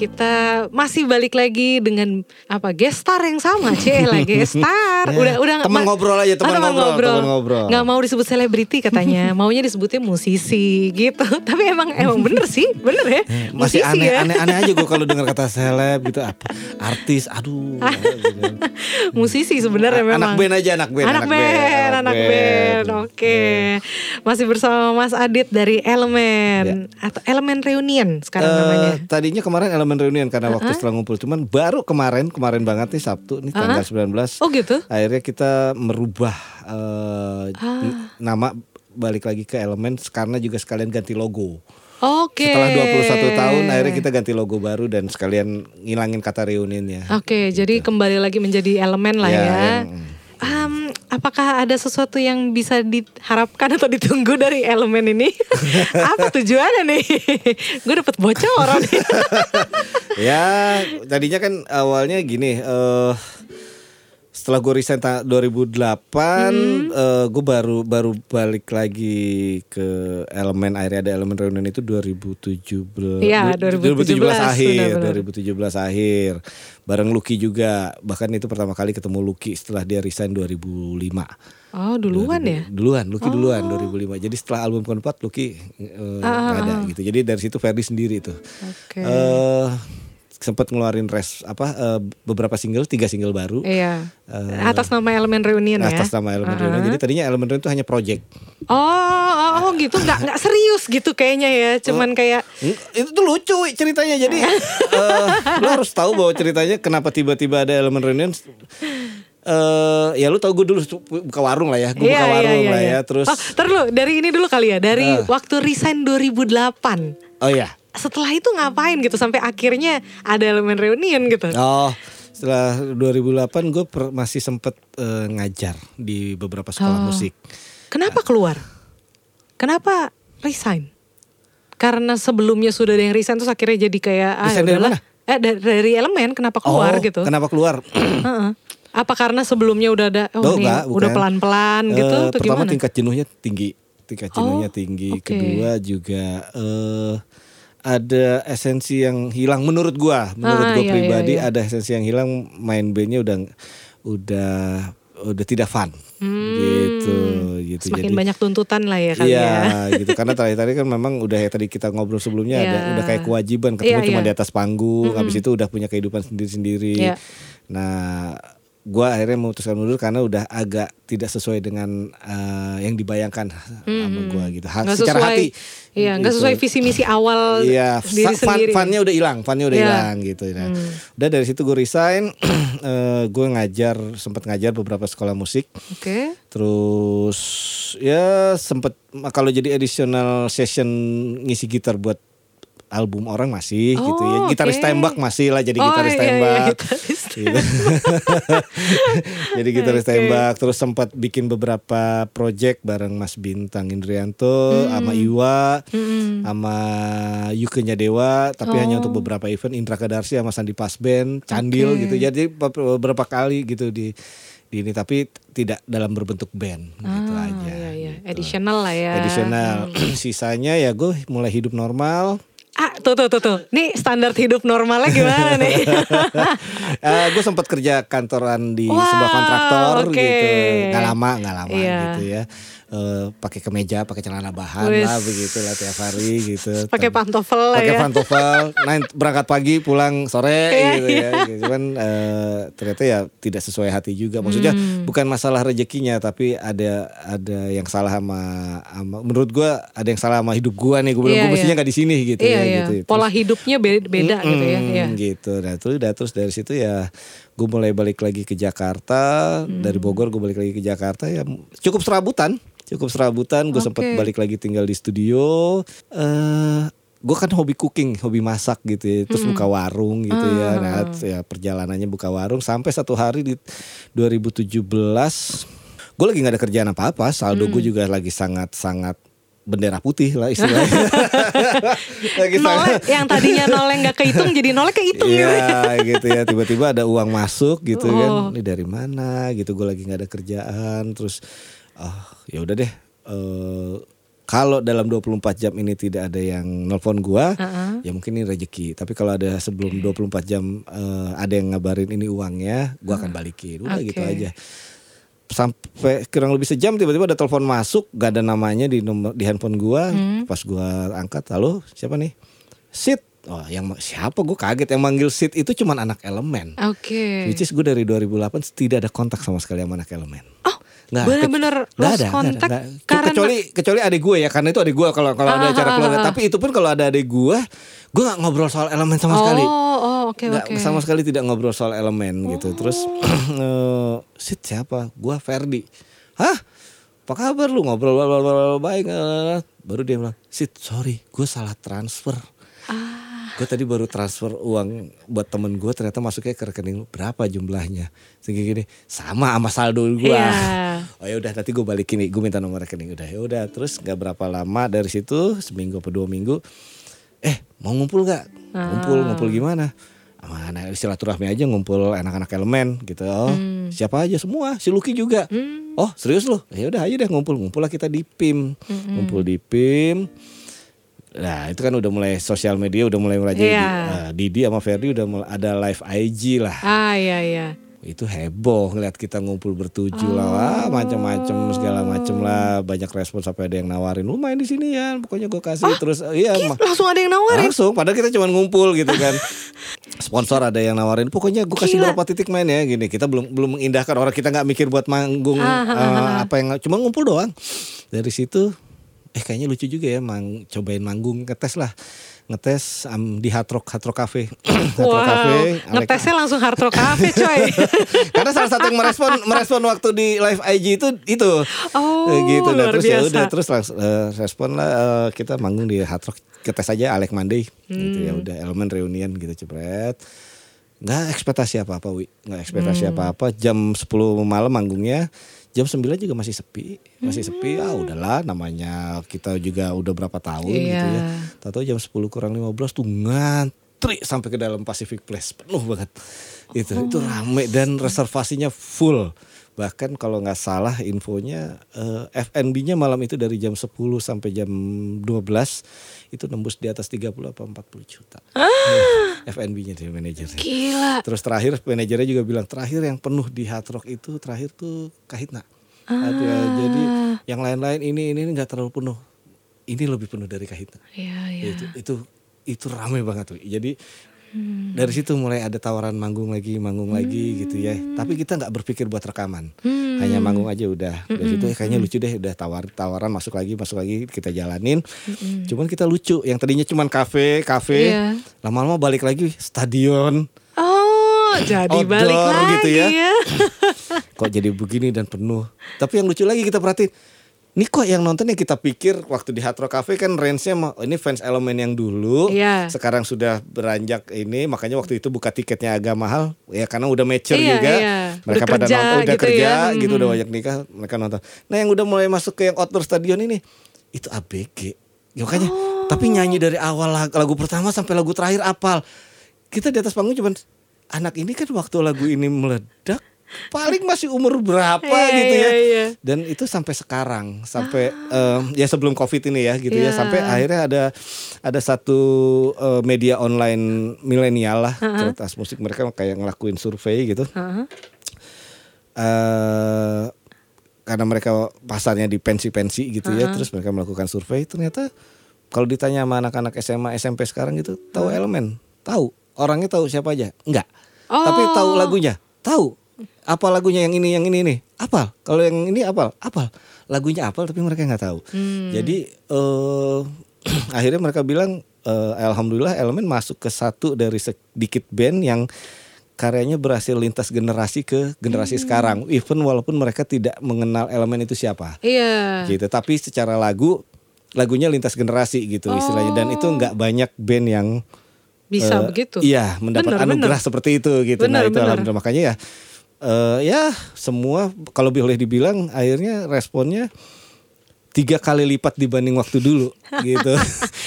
kita masih balik lagi dengan apa gestar yang sama, Cih lah gestar. Ya, Udah udah teman ma- ngobrol aja, teman Oh, ngobrol, teman ngobrol. Nggak mau disebut selebriti katanya, maunya disebutnya musisi gitu. Tapi emang emang bener sih, bener ya. Masih Musisi aneh, ya. aneh, aneh aja gue kalau dengar kata seleb gitu apa artis, aduh. gitu. musisi sebenarnya Anak memang. band aja, anak band, Anak anak band, band, anak anak band. band. Oke. Masih bersama Mas Adit dari Elemen atau Elemen Reunion sekarang. Eh, namanya. tadinya kemarin elemen reunian karena waktu setelah ngumpul cuman baru kemarin kemarin banget nih Sabtu nih tanggal 19 Oh gitu. akhirnya kita merubah Ah. n- nama balik lagi ke elemen karena juga sekalian ganti logo Oke. setelah 21 tahun akhirnya kita ganti logo baru dan sekalian ngilangin kata reunionnya Oke, jadi kembali lagi menjadi elemen lah Ya, ya. yang- Am, apakah ada sesuatu yang bisa diharapkan atau ditunggu dari elemen ini? Apa tujuannya nih? Gue dapet bocoran. ya tadinya kan awalnya gini eh setelah gue resign ta- 2008 Hmm. eh, gue baru baru balik lagi ke elemen akhirnya ada elemen reunion itu 2017 Iya, 2017, akhir benar-benar. 2017 akhir bareng Lucky juga bahkan itu pertama kali ketemu Lucky setelah dia resign 2005 Oh, duluan ya? Duluan, Lucky duluan 2005. Jadi setelah album keempat Lucky eh, Ah, nggak ada gitu. Jadi dari situ Ferdi sendiri tuh. Oke. eh sempat ngeluarin res apa eh, beberapa single, tiga single baru. Iya. Eh, Atas nama elemen reunion ya. atas nama Elemen Reunion. Jadi tadinya Elemen Reunion itu hanya project. Oh, oh, oh gitu, nggak nggak serius gitu kayaknya ya, cuman kayak Mm, Itu tuh lucu ceritanya. Jadi eh, lo harus tahu bahwa ceritanya kenapa tiba-tiba ada Elemen Reunion. eh ya lu tau gue dulu buka warung lah ya, gue buka warung lah ya. Terus Oh, lu dari ini dulu kali ya, dari Ah. waktu resign 2008. oh ya, Setelah itu ngapain gitu sampai akhirnya ada elemen reunion gitu. Oh, setelah 2008 gue per- masih sempet eh, ngajar di beberapa sekolah Oh. musik. Kenapa keluar? Kenapa resign? Karena sebelumnya sudah ada yang resign terus akhirnya jadi kayak ah Resign dari yaudahlah. Eh dari, dari elemen kenapa keluar oh, gitu? Kenapa keluar? Apa karena sebelumnya udah ada oh Oh, nih enggak, udah bukan. pelan-pelan gitu Eh, atau pertama gimana? tingkat jenuhnya tinggi, tingkat jenuhnya Oh, tinggi. oke. Kedua juga eh ada esensi yang hilang menurut gua, menurut Ah, gua iya, pribadi iya, iya. ada esensi yang hilang. Main bandnya udah udah udah tidak fun, gitu, gitu. Hmm. Semakin Jadi- banyak tuntutan lah ya kali Iya ya. gitu karena terakhir-terakhir kan memang udah ya tadi kita ngobrol sebelumnya ada Iya. udah kayak kewajiban ketemu Iya, cuma iya. di atas panggung habis itu udah punya kehidupan sendiri-sendiri. Iya. Nah, gua akhirnya memutuskan mundur karena udah agak tidak sesuai dengan eh, yang dibayangkan sama gua gitu. Ha- secara sesuai, hati. Iya, nggak gitu. sesuai visi misi awal Iya, diri fun, sendiri. funnya udah hilang, funnya udah Iya. hilang gitu. Nah, Udah dari situ gue resign, eh, gue ngajar, sempat ngajar beberapa sekolah musik. Oke. Terus ya sempet kalau jadi additional session ngisi gitar buat album orang masih Oh, gitu ya. Gitaris oke. tembak masih lah jadi Oh, gitaris iya, iya, tembak. gitaris Gitu. jadi gitaris Oke. tembak terus sempat bikin beberapa project bareng Mas Bintang Indrianto Hmm. sama Iwa sama Yukenya Dewa tapi hanya Oh. untuk beberapa event Indra Kadarsi sama Sandi Pasben Candil Oke. gitu. Jadi beberapa kali gitu di di ini tapi tidak dalam berbentuk band gitu Ah, aja. iya, iya. gitu. Additional lah ya. Additional. Sisanya ya gue mulai hidup normal. Ah, tuh tuh tuh tuh. Nih standar hidup normalnya gimana nih? gue sempat kerja kantoran di Wah, sebuah kontraktor oke. gitu. Nggak lama, nggak lama Iya. gitu ya. Eh, pakai kemeja, pakai celana bahan Wis. lah begitu lah tiap hari gitu. Pakai pantofel lah pakai ya. pantofel, naik berangkat pagi pulang sore Iya, gitu ya. Gitu. Cuman eh, ternyata ya tidak sesuai hati juga. Maksudnya Hmm. bukan masalah rezekinya tapi ada ada yang salah sama, sama menurut gua ada yang salah sama hidup gua nih. Gua bilang Iya, gua mestinya iya. nggak di sini gitu iya, ya iya. gitu. Terus- Pola hidupnya be- beda gitu ya. Iya. gitu. Nah terus dari situ ya gue mulai balik lagi ke Jakarta. Hmm. Dari Bogor gue balik lagi ke Jakarta ya cukup serabutan, cukup serabutan. Gue sempat Oke. balik lagi tinggal di studio. eh gue kan hobi cooking, hobi masak gitu ya. Terus buka warung gitu ya. Ah. Nah ya perjalanannya buka warung sampai satu hari di 2017 gue lagi nggak ada kerjaan apa-apa. Saldo Hmm. gue juga lagi sangat-sangat bendera putih lah istilahnya. lagi Nolnya yang tadinya nolnya nggak kehitung jadi nolnya kehitung gitu. Iya gitu ya tiba-tiba ada uang masuk gitu Oh. kan ini dari mana gitu gue lagi nggak ada kerjaan terus ah ya udah deh eh, kalau dalam 24 jam ini tidak ada yang nelpon gua, Uh-uh. ya mungkin ini rezeki. Tapi kalau ada sebelum 24 jam eh, ada yang ngabarin ini uangnya, gua akan balikin. Udah Oke. gitu aja. Sampai kurang lebih sejam tiba-tiba ada telepon masuk, gak ada namanya di nomor di handphone gua. Hmm. Pas gua angkat, halo siapa nih? Sid. Oh, yang siapa? Gue kaget yang manggil Sid itu cuman anak elemen. Oke. Which is gue dari 2008 tidak ada kontak sama sekali sama anak elemen. Oh, Nggak, bener-bener ke- nggak lost ada, kontak ada, nggak. karena kecuali kecuali adik gue ya karena itu adik gue kalau kalau ada acara ah, keluarga ah, ah. tapi itu pun kalau ada adik gue gue nggak ngobrol soal elemen sama oh, sekali Oh, oke Nggak, oke. sama sekali tidak ngobrol soal elemen gitu. Terus eh, Sid siapa? Gue Ferdi. Hah? Apa kabar lu? Ngobrol bla, bla, bla, bla, baik baru dia bilang Sid sorry gue salah transfer. Ah. gue tadi baru transfer uang buat temen gue ternyata masuknya ke rekening lu. Berapa jumlahnya? Sehingga gini sama sama saldo gue Iya. oh ya udah nanti gue balikin nih gue minta nomor rekening. Udah ya udah. Terus nggak berapa lama dari situ seminggu atau dua minggu eh mau ngumpul ngumpul Ah. ngumpul gimana sama anak silaturahmi aja ngumpul anak-anak elemen gitu. Oh Hmm. siapa aja semua si Lucky juga. Oh serius lo ya udah aja deh ngumpul. Ngumpul lah kita di PIM ngumpul di PIM Nah itu kan udah mulai sosial media udah mulai mulai jadi Iya. eh, Didi sama Ferdi udah mulai ada live IG lah. Ah iya iya. Itu heboh ngeliat kita ngumpul bertujuh lah. Wah macam-macam segala macam lah. Banyak respon sampai ada yang nawarin lu main di sini ya pokoknya gue kasih. Terus eh, iya Langsung ada yang nawarin. langsung padahal kita cuma ngumpul gitu kan. Sponsor ada yang nawarin pokoknya gue kasih Gila. berapa titik main ya gini kita belum belum mengindahkan orang. Kita nggak mikir buat manggung Ah, ah, eh, apa yang cuma ngumpul doang. Dari situ eh kayaknya lucu juga ya mang cobain manggung ngetes lah ngetes am, di Hard Rock Hard Rock Cafe. Hard Rock Wow, Cafe ngetesnya langsung hard rock cafe coy. karena salah satu yang merespon merespon waktu di live IG itu itu. Oh, Eh, gitu. Nah, luar terus ya udah terus langsung eh, respon lah eh, kita manggung di Hard Rock ketes aja Alek Monday. Gitu ya Hmm. udah elemen reunian gitu cepret. Nggak ekspektasi apa apa wi. Nggak ekspektasi Hmm. apa apa jam 10 malam manggungnya jam 9 juga masih sepi. Masih sepi. Ah udahlah namanya kita juga udah berapa tahun gitu ya. Iya. tahu jam 10 kurang 15 tuh ngantri sampai ke dalam Pacific Place. Penuh banget. Itu itu rame dan reservasinya full bahkan kalau nggak salah infonya eh, FNB-nya malam itu dari jam 10 sampai jam 12 itu nembus di atas 30 apa 40 juta FNB-nya dari manajernya Gila. Terus terakhir manajernya juga bilang terakhir yang penuh di Hard Rock itu terakhir tuh Kahitna. Ada jadi yang lain-lain ini ini nggak terlalu penuh. Ini lebih penuh dari Kahitna. Iya iya. Itu itu itu ramai banget tuh. Jadi dari situ mulai ada tawaran manggung lagi, manggung lagi gitu ya. Tapi kita nggak berpikir buat rekaman. Hanya manggung aja udah. Dari situ eh, kayaknya lucu deh udah tawar tawaran masuk lagi, masuk lagi kita jalanin. Cuman kita lucu. Yang tadinya cuman kafe, kafe, Iya. lama-lama balik lagi stadion. Oh, jadi Outdoor balik lagi gitu ya. ya. kok jadi begini dan penuh. Tapi yang lucu lagi kita perhatiin, ini kok yang nonton yang kita pikir waktu di Hard Rock Cafe kan range-nya ini fans elemen yang dulu, Iya. sekarang sudah beranjak ini, makanya waktu itu buka tiketnya agak mahal, ya karena udah mature Iya, juga, iya. mereka Udah pada kerja nonton, udah gitu kerja, ya. gitu udah banyak nikah, mereka nonton. Nah yang udah mulai masuk ke yang outdoor stadion ini, itu ABG, ya, makanya. Oh. Tapi nyanyi dari awal lag- lagu pertama sampai lagu terakhir apal. Kita di atas panggung cuman anak ini kan waktu lagu ini meledak paling masih umur berapa Iya, gitu ya. iya, iya. Dan itu sampai sekarang, sampai em, ya sebelum Covid ini ya gitu ya, Iya. sampai akhirnya ada ada satu eh, media online milenial lah, cerita musik mereka kayak ngelakuin survei gitu. Heeh. eh karena mereka pasarnya di pensi-pensi gitu ya, terus mereka melakukan survei ternyata kalau ditanya sama anak-anak SMA SMP sekarang gitu, tahu elemen, tahu orangnya tahu siapa aja, enggak. Tapi tahu lagunya, tahu. Apa lagunya yang ini yang ini nih? Apal. Kalau yang ini apal, apal. Lagunya apal tapi mereka nggak tahu. Jadi eh akhirnya mereka bilang eh, alhamdulillah elemen masuk ke satu dari sedikit band yang karyanya berhasil lintas generasi ke generasi sekarang. Even walaupun mereka tidak mengenal elemen itu siapa. Iya. Gitu. Tapi secara lagu lagunya lintas generasi gitu istilahnya dan itu nggak banyak band yang Bisa eh, begitu. Iya, mendapat Bener, anugerah bener. seperti itu gitu. nah, Bener, itu bener. alhamdulillah makanya ya eh, ya semua kalau boleh dibilang akhirnya responnya tiga kali lipat dibanding waktu dulu gitu.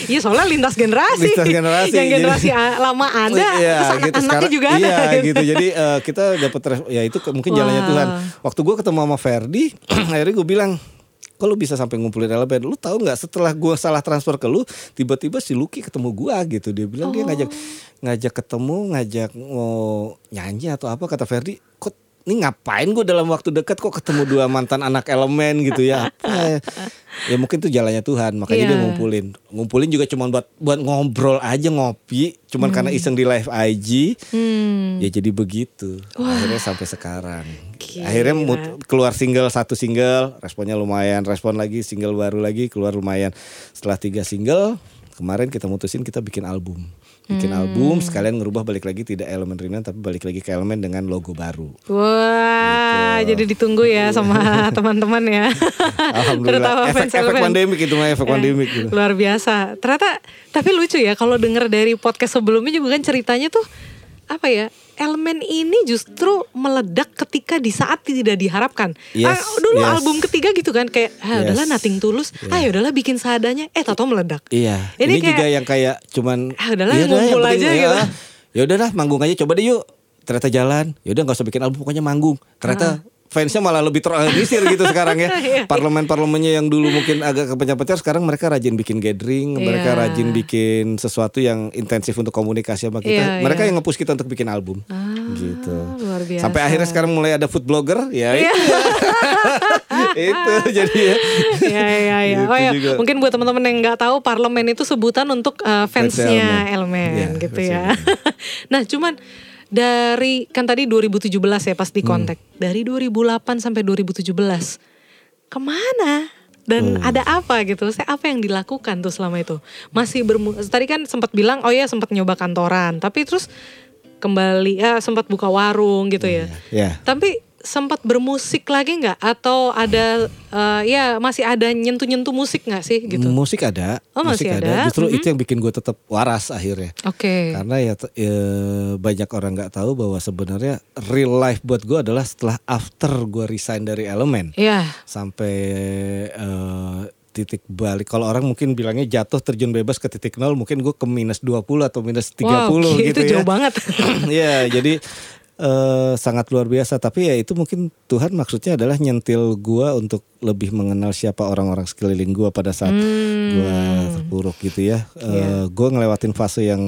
Iya soalnya lintas generasi. Lintas generasi, Yang jadi- generasi a- lama ada, Iya, terus gitu anak-anaknya sekarang. juga ada. Iya, gitu. Jadi eh, kita dapat ya itu mungkin jalannya Wah. Tuhan. Waktu gue ketemu sama Ferdi, akhirnya gue bilang, kok lu bisa sampai ngumpulin elemen lu tahu nggak setelah gua salah transfer ke lu tiba-tiba si Lucky ketemu gua gitu dia bilang dia ngajak ngajak ketemu ngajak mau nyanyi atau apa kata Ferdi kok ini ngapain gue dalam waktu dekat kok ketemu dua mantan anak elemen gitu ya? Apa ya? ya mungkin itu jalannya Tuhan makanya Iya. dia ngumpulin. Ngumpulin juga cuma buat buat ngobrol aja ngopi cuman karena iseng di live IG Hmm. ya jadi begitu. Akhirnya sampai sekarang. Gila. akhirnya mut- keluar single satu single responnya lumayan. Respon lagi single baru lagi keluar lumayan. Setelah tiga single kemarin kita mutusin kita bikin album bikin Hmm. album sekalian ngerubah balik lagi tidak elemen reunion tapi balik lagi ke elemen dengan logo baru Wah, Gitu. jadi ditunggu ya sama teman-teman ya. Alhamdulillah efek, fans efek pandemik itu mah efek Ya, pandemik gitu. Luar biasa. Ternyata tapi lucu ya kalau denger dari podcast sebelumnya juga kan ceritanya tuh apa ya? Elemen ini justru meledak ketika di saat tidak diharapkan. Yes, ah, dulu yes. album ketiga gitu kan kayak ah Yes. udahlah nothing tulus. Ah ya udahlah bikin seadanya. Eh tato meledak. Iya, Ini ini, kayak- juga yang kayak cuman Ah, udahlah, "Ya ngumpul aja ya, gitu." Ya udah dah manggung aja coba deh yuk. Ternyata jalan. Ya udah nggak usah bikin album pokoknya manggung. Ternyata fansnya malah lebih terorganisir gitu sekarang ya. Ah. Iya. Parlemen-parlemennya yang dulu mungkin agak kepencar-pencar sekarang mereka rajin bikin gathering, mereka Iya. rajin bikin sesuatu yang intensif untuk komunikasi sama kita. Iya, mereka iya. yang nge-push kita untuk bikin album. gitu. luar biasa. Sampai akhirnya sekarang mulai ada food blogger ya. Iya. itu jadi ya. Iya iya iya. Gitu Oh ya, juga. mungkin buat teman-teman yang nggak tahu parlemen itu sebutan untuk uh, fansnya elemen, Elemen. Iya, gitu fansnya ya. nah, cuman dari kan tadi 2017 ya pas di kontak. Hmm. Dari 2008 sampai 2017. Ke mana? Dan Hmm. ada apa gitu? Saya apa yang dilakukan tuh selama itu? Masih bermu tadi kan sempat bilang oh ya sempat nyoba kantoran, tapi terus kembali ya sempat buka warung gitu ya. Ya. Tapi sempat bermusik lagi nggak atau ada eh, ya masih ada nyentuh-nyentuh musik nggak sih gitu? Musik ada, Oh, musik masih ada. Justru Mhm. itu yang bikin gue tetap waras akhirnya. Oke. Karena ya, ya, banyak orang nggak tahu bahwa sebenarnya real life buat gue adalah setelah after gue resign dari Elemen Iya. sampai eh, titik balik. Kalau orang mungkin bilangnya jatuh terjun bebas ke titik nol, mungkin gue ke minus 20 atau minus 30 Wow, gitu itu ya. jauh banget. Iya, jadi eh, sangat luar biasa. Tapi ya itu mungkin Tuhan maksudnya adalah nyentil gua untuk lebih mengenal siapa orang-orang sekeliling gua pada saat gua terpuruk gitu ya. Eh, Iya. Gua ngelewatin fase yang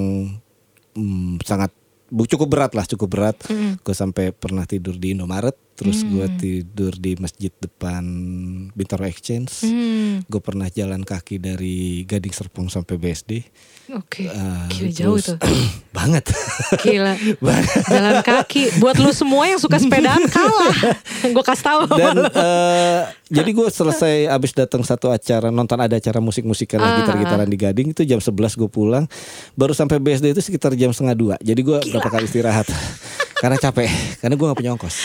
mm, sangat cukup berat lah, cukup berat. Gue sampai pernah tidur di Indomaret, terus gua tidur di masjid depan Bintaro Exchange. Hmm, Gue pernah jalan kaki dari Gading Serpong sampai BSD. Oke. Eh, Gila jauh terus- itu. banget. Gila. Jalan kaki. Buat lu semua yang suka sepedaan kalah. Gue kasih tahu. Dan lu. eh, jadi gue selesai abis datang satu acara nonton ada acara musik-musikan Ah, lah gitar-gitaran di Gading itu jam 11 gue pulang baru sampai BSD itu sekitar jam setengah dua jadi gue berapa kali istirahat karena capek karena gue nggak punya ongkos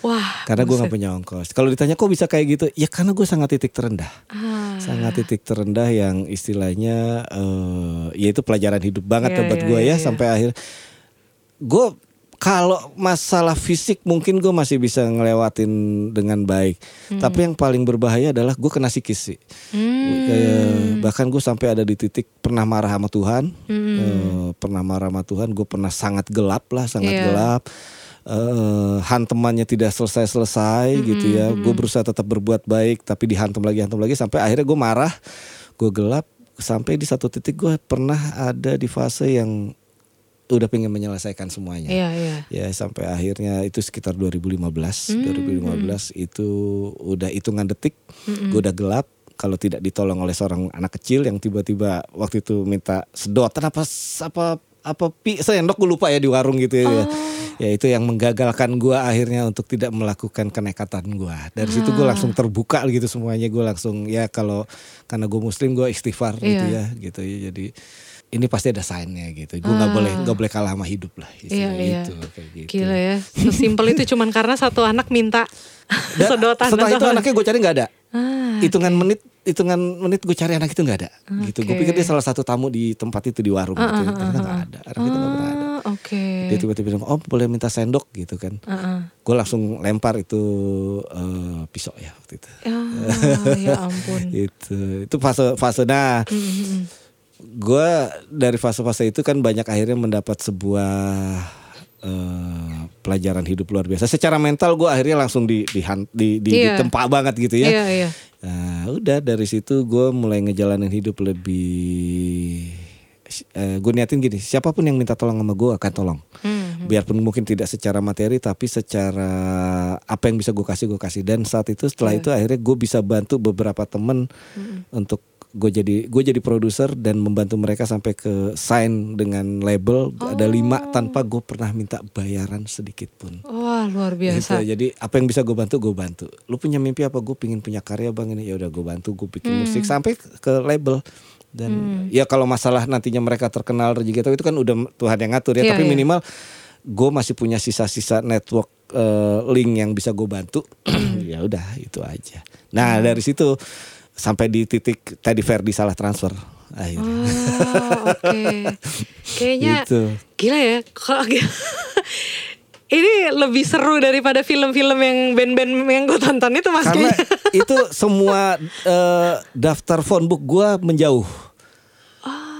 Wah. karena gue nggak punya ongkos kalau ditanya kok bisa kayak gitu ya karena gue sangat titik terendah Ah. sangat titik terendah yang istilahnya eh ya itu pelajaran hidup banget ya buat iya, gue ya iya. sampai akhir gue kalau masalah fisik mungkin gue masih bisa ngelewatin dengan baik Hmm. tapi yang paling berbahaya adalah gue kena psikis sih Hmm. Kayak- bahkan gue sampai ada di titik pernah marah sama Tuhan Hmm. Eh, pernah marah sama Tuhan gue pernah sangat gelap lah sangat Iya. gelap eh hantemannya tidak selesai-selesai gitu ya. Gue berusaha tetap berbuat baik tapi dihantam lagi hantam lagi sampai akhirnya gue marah, gue gelap sampai di satu titik gue pernah ada di fase yang udah pengen menyelesaikan semuanya. Iya, iya. Ya sampai akhirnya itu sekitar 2015, 2015 itu udah hitungan detik, gue udah gelap. Kalau tidak ditolong oleh seorang anak kecil yang tiba-tiba waktu itu minta sedotan apa apa apa pi sendok gue lupa ya di warung gitu ya. Ya itu yang menggagalkan gue akhirnya untuk tidak melakukan kenekatan gue. Dari situ gue langsung terbuka gitu semuanya. Gue langsung ya kalau karena gue muslim gue istighfar gitu Iya. ya gitu ya. Jadi ini pasti ada signnya gitu. Gue nggak boleh nggak boleh kalah sama hidup lah. Iya, iya. gitu, kayak gitu. Gila ya. Sesimpel itu cuman karena satu anak minta Dan sedotan. setelah itu anaknya gue cari nggak ada. Ah, Hitungan menit, hitungan menit gue cari anak itu nggak ada. Gitu. Gue pikir dia salah satu tamu di tempat itu di warung. gitu. ya. Ternyata nggak ada. Anak itu nggak pernah ada. ah, Oke. Dia tiba-tiba bilang, Om boleh minta sendok gitu kan. Ah, ah. Gue langsung lempar itu eh, pisau ya waktu itu. Ah, ya ampun. itu itu fase fase nah Mm-mm. Gue dari fase-fase itu kan banyak akhirnya mendapat sebuah eh, pelajaran hidup luar biasa. Secara mental gue akhirnya langsung di di, di, di, Iya. ditempa banget gitu ya. Iya, iya. Nah, udah dari situ gue mulai ngejalanin hidup lebih eh, gue niatin gini, siapa pun yang minta tolong sama gue akan tolong. Hmm. Biarpun mungkin tidak secara materi tapi secara apa yang bisa gue kasih gue kasih dan saat itu setelah Iya. itu akhirnya gue bisa bantu beberapa temen untuk gue jadi gue jadi produser dan membantu mereka sampai ke sign dengan label ada lima Oh. tanpa gue pernah minta bayaran sedikit pun. Wah, luar biasa. Gitu. Jadi apa yang bisa gue bantu gue bantu. Lu punya mimpi apa? Gue pingin punya karya bang ini. Ya udah gue bantu. Gue bikin Hmm. musik sampai ke label. Dan ya kalau masalah nantinya mereka terkenal rezeki itu kan udah Tuhan yang ngatur ya. Iya, Tapi iya. minimal gue masih punya sisa-sisa network eh, link yang bisa gue bantu. Hmm. ya udah itu aja. Nah dari situ sampai di titik tadi Ferdi salah transfer. Akhirnya. Oh, oke. Kayaknya Gitu. gila ya. Kok ini lebih seru daripada film-film yang band-band yang gue tonton itu mas Karena itu semua eh, daftar phone book gue menjauh.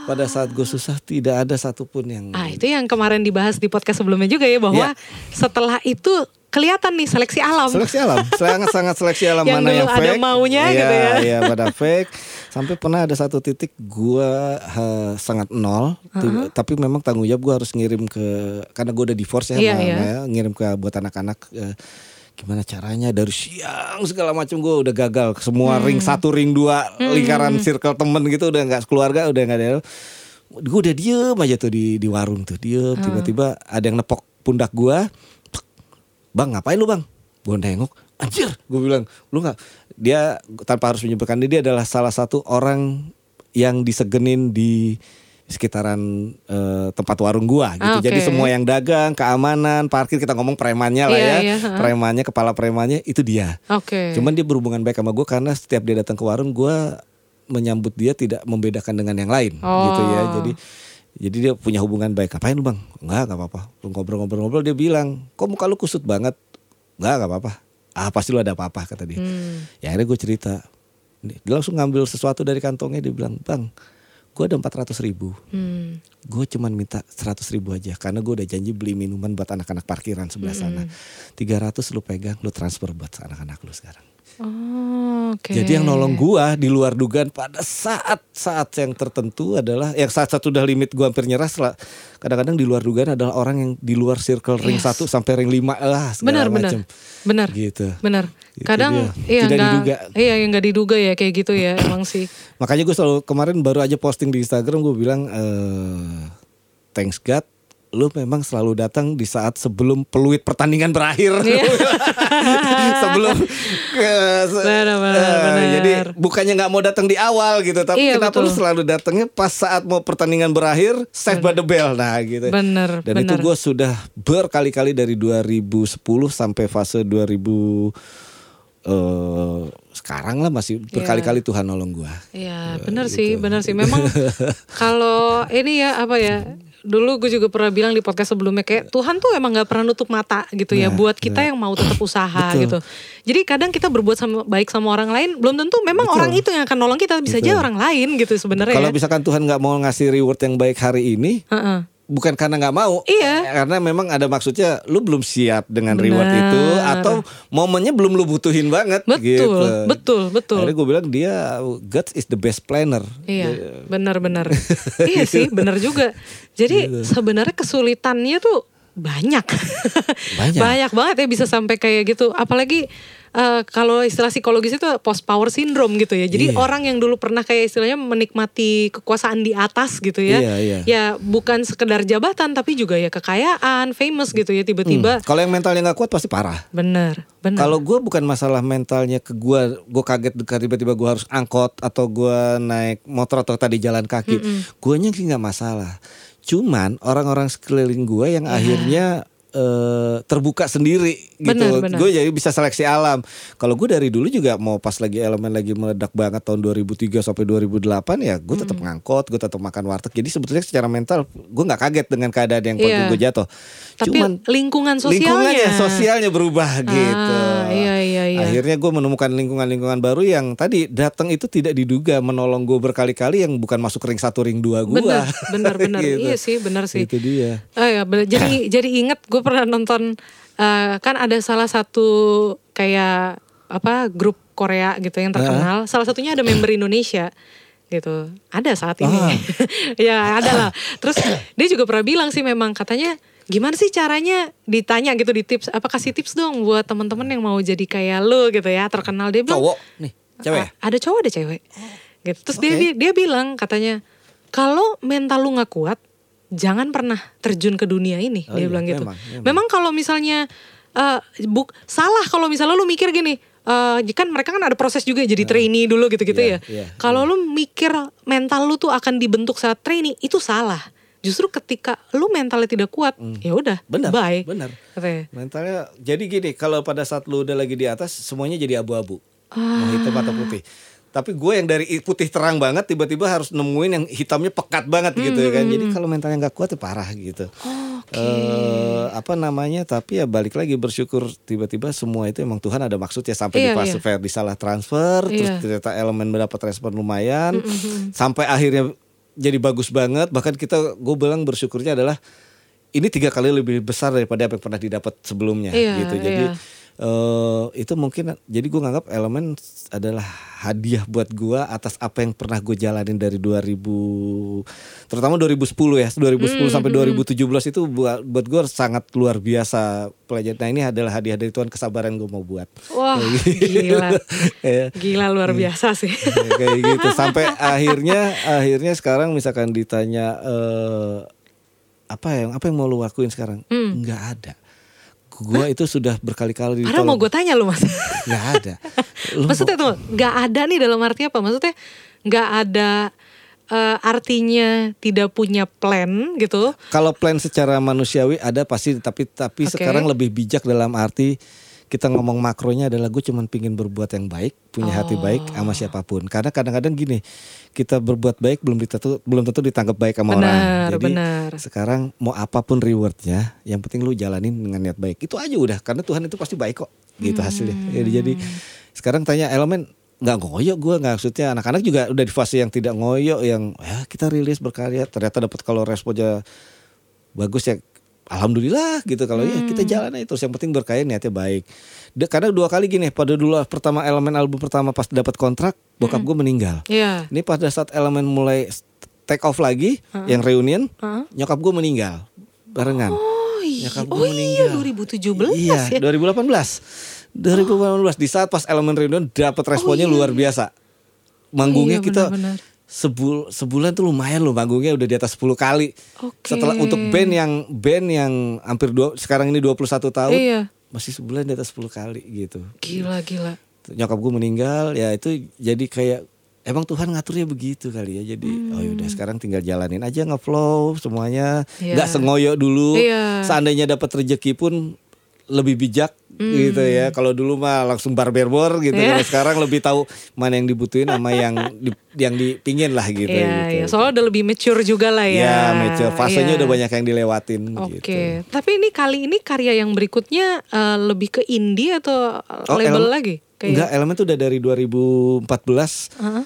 Pada saat gue susah tidak ada satupun yang Ah itu yang kemarin dibahas di podcast sebelumnya juga ya bahwa Iya. setelah itu kelihatan nih seleksi alam. seleksi alam, sangat sangat seleksi alam Yang mana dulu yang ada fake, maunya Iya, gitu ya. Iya pada fake. Sampai pernah ada satu titik gue sangat nol, tuh, tapi memang tanggung jawab gue harus ngirim ke karena gue udah divorce ya, iya. sama ya, ngirim ke buat anak-anak. eh, gimana caranya? Dari siang segala macam gue udah gagal. Semua Hmm. ring satu ring dua lingkaran circle temen gitu udah nggak keluarga udah nggak ada. Gue udah diem aja tuh di di warung tuh diem. Hmm. tiba-tiba ada yang nepok pundak gue bang ngapain lu bang? Gue nengok. Anjir! Gue bilang lu nggak dia tanpa harus menyebutkan dia adalah salah satu orang yang disegenin di sekitaran eh, tempat warung gua gitu. Ah, oke. Jadi semua yang dagang, keamanan, parkir kita ngomong premannya lah Iya, ya. iya, ha. premannya, kepala premannya itu dia. Oke. Cuman dia berhubungan baik sama gue karena setiap dia datang ke warung gue menyambut dia tidak membedakan dengan yang lain Oh. gitu ya. Jadi jadi dia punya hubungan baik. Ngapain lu bang? Enggak, nggak apa-apa. Lu Ngobrol-ngobrol-ngobrol dia bilang, kok muka lu kusut banget? Enggak, nggak apa-apa. Ah pasti lu ada apa-apa kata dia. Hmm. Ya akhirnya gue cerita. Dia langsung ngambil sesuatu dari kantongnya dia bilang, bang, gue ada 400 ribu. Hmm. Gue cuman minta 100 ribu aja karena gue udah janji beli minuman buat anak-anak parkiran sebelah sana. 300 lu pegang, lu transfer buat anak-anak lu sekarang. Oh, Oke. Jadi yang nolong gua di luar dugaan pada saat-saat yang tertentu adalah yang saat-saat udah limit gua hampir nyerah setelah kadang-kadang di luar dugaan adalah orang yang di luar circle ring Yes. 1 sampai ring 5 lah segala Benar, benar. macem. Benar. Gitu. Benar. Kadang dia. iya Tidak nggak diduga. iya yang nggak diduga ya kayak gitu ya emang sih. Makanya gue selalu kemarin baru aja posting di Instagram gue bilang eh thanks God lu memang selalu datang di saat sebelum peluit pertandingan berakhir. Iya. sebelum ke se- Benar, benar, eh, benar. jadi bukannya nggak mau datang di awal gitu tapi Iya, kenapa betul. lu selalu datangnya pas saat mau pertandingan berakhir save by the bell nah gitu Bener, dan itu bener. gue sudah berkali-kali dari 2010 sampai fase 2000 eh sekarang lah masih Iya. berkali-kali Tuhan nolong gua. Iya, benar gitu. sih, benar sih. Memang kalau ini ya apa ya? Dulu gue juga pernah bilang di podcast sebelumnya kayak Tuhan tuh emang nggak pernah nutup mata gitu ya Nah, buat kita yang mau tetap usaha Betul. gitu. Jadi kadang kita berbuat sama baik sama orang lain belum tentu memang Betul. orang itu yang akan nolong kita bisa aja Betul. orang lain gitu sebenarnya. Kalau ya. misalkan Tuhan nggak mau ngasih reward yang baik hari ini, Heeh. Bukan karena nggak mau, Iya. karena memang ada maksudnya lu belum siap dengan Benar. reward itu atau momennya belum lu butuhin banget. Betul, gitu. betul, betul. Akhirnya gue bilang dia God is the best planner. Iya, benar-benar. iya sih, benar juga. Jadi Gitu. sebenarnya kesulitannya tuh banyak. Banyak. banget ya bisa sampai kayak gitu. Apalagi eh, kalau istilah psikologis itu post power syndrome gitu ya. Jadi Iya. orang yang dulu pernah kayak istilahnya menikmati kekuasaan di atas gitu ya. Iya, iya. Ya bukan sekedar jabatan tapi juga ya kekayaan, famous gitu ya tiba-tiba. Hmm, Kalau yang mentalnya nggak kuat pasti parah. Bener, bener. Kalau gue bukan masalah mentalnya ke gue, gue kaget tiba-tiba gue harus angkot atau gue naik motor atau tadi jalan kaki, guanya sih nggak masalah. Cuman orang-orang sekeliling gue yang akhirnya eh, terbuka sendiri gitu. Benar, benar. Gue jadi bisa seleksi alam. Kalau gue dari dulu juga mau pas lagi elemen lagi meledak banget tahun 2003 sampai 2008 ya gue tetap ngangkot, gue tetap makan warteg. Jadi sebetulnya secara mental gue nggak kaget dengan keadaan yang Iya. gue jatuh. tapi Cuman lingkungan sosialnya. lingkungannya sosialnya berubah gitu. iya, iya, iya. Akhirnya gue menemukan lingkungan-lingkungan baru yang tadi datang itu tidak diduga menolong gue berkali-kali yang bukan masuk ring satu ring dua gue. Bener, bener, bener. Gitu. Iya sih, bener sih. Itu dia. Oh ya, jadi jadi inget gue gue pernah nonton eh, kan ada salah satu kayak apa grup Korea gitu yang terkenal. Salah satunya ada member Indonesia gitu. Ada saat ini. Ah. ya ada lah. Terus dia juga pernah bilang sih memang katanya gimana sih caranya ditanya gitu di tips apa kasih tips dong buat teman-teman yang mau jadi kayak lo gitu ya terkenal dia bilang Cowok nih, cewek. "A- ada cowok ada cewek gitu terus dia, Oke. dia dia bilang katanya kalau mental lu nggak kuat jangan pernah terjun ke dunia ini Oh dia iya, bilang gitu memang, memang. memang kalau misalnya eh, buk salah kalau misalnya lu mikir gini eh kan mereka kan ada proses juga jadi trainee dulu gitu-gitu Iya, ya iya, kalau lu mikir mental lu tuh akan dibentuk saat trainee itu salah justru ketika lu mentalnya tidak kuat ya udah Hmm. Benar, bye benar. Mentalnya jadi gini, kalau pada saat lu udah lagi di atas semuanya jadi abu-abu. Ah. Mau hitam atau putih. Tapi gue yang dari putih terang banget tiba-tiba harus nemuin yang hitamnya pekat banget gitu ya kan. Hmm, Jadi kalau mentalnya nggak kuat ya parah gitu. Eh, apa namanya? Tapi ya balik lagi bersyukur tiba-tiba semua itu emang Tuhan ada maksudnya sampai di Iya, fase iya. Ferdi salah transfer terus Iya. ternyata elemen mendapat respon lumayan sampai akhirnya jadi bagus banget bahkan kita gue bilang bersyukurnya adalah ini tiga kali lebih besar daripada apa yang pernah didapat sebelumnya Iya, gitu jadi iya. Eh, itu mungkin jadi gue nganggap elemen adalah hadiah buat gue atas apa yang pernah gue jalanin dari 2000 terutama 2010 ya 2010 Hmm, sampai 2017 itu buat buat gue sangat luar biasa pelajaran nah ini adalah hadiah dari Tuhan kesabaran gue mau buat. Wah gitu. gila. Ya. gila luar biasa sih. Ya, kayak gitu. Sampai akhirnya akhirnya sekarang misalkan ditanya eh, apa yang apa yang mau lu lakuin sekarang? Hmm. nggak ada gua itu sudah berkali-kali Padahal mau ditolong gue tanya lu mas nggak ada Lu Maksudnya tuh nggak ada nih dalam arti apa? Maksudnya nggak ada eh, artinya tidak punya plan gitu. kalau plan secara manusiawi ada pasti tapi tapi Oke. sekarang lebih bijak dalam arti kita ngomong makronya adalah gue cuman pingin berbuat yang baik punya hati baik sama siapa pun. Karena kadang-kadang gini kita berbuat baik belum tentu belum tentu ditangkap baik sama orang. Benar, jadi benar. sekarang mau apa pun rewardnya yang penting lu jalanin dengan niat baik. Itu aja udah karena Tuhan itu pasti baik kok gitu hasilnya. Jadi, jadi sekarang tanya elemen nggak ngoyo gue nggak maksudnya anak-anak juga udah di fase yang tidak ngoyo yang ya kita rilis berkarya ternyata dapat kalau responnya bagus ya alhamdulillah gitu kalau ya kita Hmm. jalan aja terus yang penting berkarya niatnya baik Da- karena dua kali gini pada dulu pertama elemen album pertama pas dapat kontrak bokap gue meninggal Iya. ini pada saat elemen mulai take off lagi yang reunion Heeh. nyokap gue meninggal barengan Oh iya, Nyokap oh gue iya meninggal. 2017 iya ya. 2018 2018 di saat pas elemen reunion dapat responnya iya, luar biasa manggungnya Iya, kita benar-benar. Sebul sebulan tuh lumayan loh manggungnya udah di atas 10 kali Oke. setelah untuk band yang band yang hampir dua sekarang ini 21 tahun Iya. masih sebulan di atas 10 kali gitu Gila gila. nyokap gue meninggal ya itu jadi kayak emang Tuhan ngaturnya begitu kali ya jadi oh yaudah sekarang tinggal jalanin aja ngeflow semuanya Iya. nggak sengoyo dulu Iya. seandainya dapat rezeki pun lebih bijak gitu ya kalau dulu mah langsung barberbor gitu kalau sekarang lebih tahu mana yang dibutuhin sama yang di, yang dipingin lah gitu Iya, gitu. iya. Soalnya udah lebih mature juga lah ya. Ya, mature. Fasenya Iya. udah banyak yang dilewatin Oke, gitu. tapi ini kali ini karya yang berikutnya eh, lebih ke indie atau Oh, label lagi? Enggak, elemen tuh udah dari 2014. Heeh.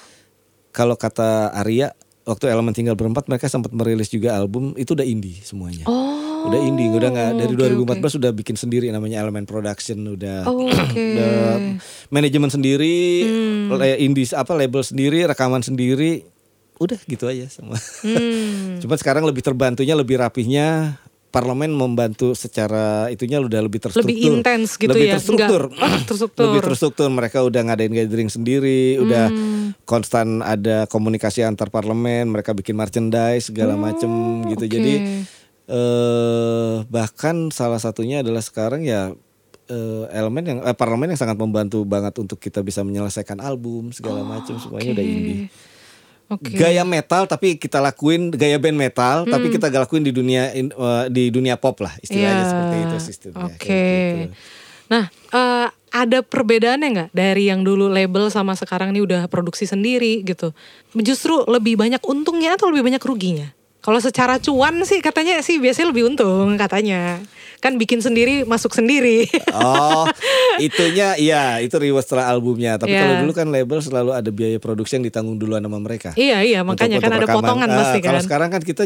Kalau kata Arya, waktu elemen tinggal berempat mereka sempat merilis juga album itu udah indie semuanya. Oh. Udah indie, udah nggak dari oke, 2014 udah bikin sendiri namanya Elemen Production, udah Oh, oke. udah manajemen sendiri, Hmm. indie apa label sendiri, rekaman sendiri, udah gitu aja semua. Hmm. Cuma sekarang lebih terbantunya, lebih rapihnya. Parlemen membantu secara itunya udah lebih terstruktur, Lebih intens gitu lebih ya? terstruktur, Enggak- oh, terstruktur. lebih terstruktur. Mereka udah ngadain gathering sendiri, udah Hmm. konstan ada komunikasi antar parlemen. Mereka bikin merchandise segala macem gitu. Oh, oke. Jadi eh bahkan salah satunya adalah sekarang ya eh, elemen yang eh, parlemen yang sangat membantu banget untuk kita bisa menyelesaikan album segala macam semuanya udah indie. Oh, Oke. Gaya metal tapi kita lakuin gaya band metal tapi kita lakuin di dunia in- eh, di dunia pop lah istilahnya Iya. seperti itu sistemnya. Oke. kayak gitu. Nah, eh, ada perbedaannya nggak dari yang dulu label sama sekarang ini udah produksi sendiri gitu? Justru lebih banyak untungnya atau lebih banyak ruginya? Kalau secara cuan sih katanya sih biasanya lebih untung katanya. Kan bikin sendiri masuk sendiri. Oh, itunya iya, itu reward setelah albumnya. Tapi Iya. kalau dulu kan label selalu ada biaya produksi yang ditanggung duluan sama mereka. iya iya makanya Untuk- kan untuk ada rekaman. potongan Ah, pasti kan. Kalau sekarang kan kita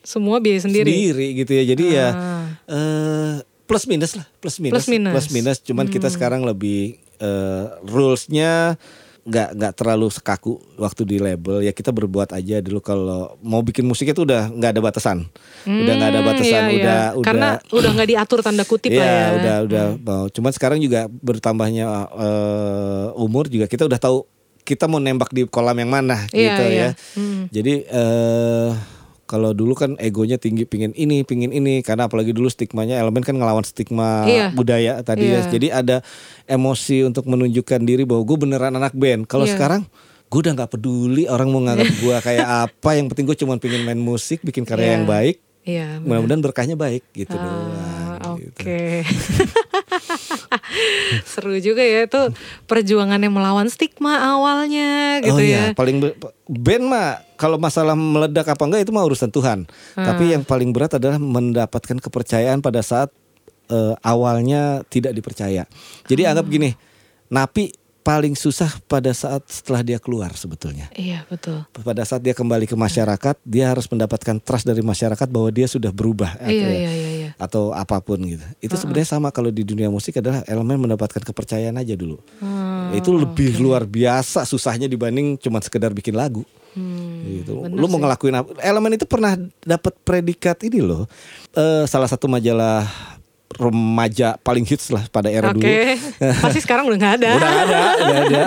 Semua biaya sendiri. sendiri gitu ya. Jadi ya Ah. eh plus minus lah, plus minus. Plus minus. Hmm. minus. Cuman kita sekarang lebih eh, rulesnya nggak nggak terlalu sekaku waktu di label ya kita berbuat aja dulu kalau mau bikin musik itu udah nggak ada batasan udah nggak ada Hmm, batasan iya, iya. udah Karena udah udah nggak diatur tanda kutip Iya lah ya. udah udah mau. Cuman sekarang juga bertambahnya eh, umur juga kita udah tahu kita mau nembak di kolam yang mana Iya, gitu iya. ya. Jadi eh kalau dulu kan egonya tinggi pingin ini pingin ini karena apalagi dulu stigmanya elemen kan ngelawan stigma Iya. budaya tadi ya. Iya. Jadi ada emosi untuk menunjukkan diri bahwa gue beneran anak band. Kalau Iya. sekarang gue udah nggak peduli orang mau nganggap gue kayak apa. Yang penting gue cuma pingin main musik, bikin karya Iya. yang baik. Iya. Mudah-mudahan berkahnya baik gitu Ah, doang. Oke. gitu. Seru juga ya itu perjuangannya melawan stigma awalnya gitu oh ya. iya, paling be- band mah kalau masalah meledak apa enggak itu mah urusan Tuhan. Ah. Tapi yang paling berat adalah mendapatkan kepercayaan pada saat eh, awalnya tidak dipercaya. Jadi Ah. anggap gini, napi paling susah pada saat setelah dia keluar sebetulnya. Iya betul. Pada saat dia kembali ke masyarakat, dia harus mendapatkan trust dari masyarakat bahwa dia sudah berubah Iya akhirnya. iya iya. iya. Atau apa pun gitu. Itu sebenarnya sama kalau di dunia musik adalah elemen mendapatkan kepercayaan aja dulu. Hmm, itu lebih luar biasa susahnya dibanding cuma sekedar bikin lagu. Hmm, gitu. Lu mau sih. ngelakuin apa? Elemen itu pernah dapat predikat ini loh. Eh salah satu majalah remaja paling hits lah pada era Oke. dulu. Pasti sekarang udah nggak ada. Udah ada, udah ada.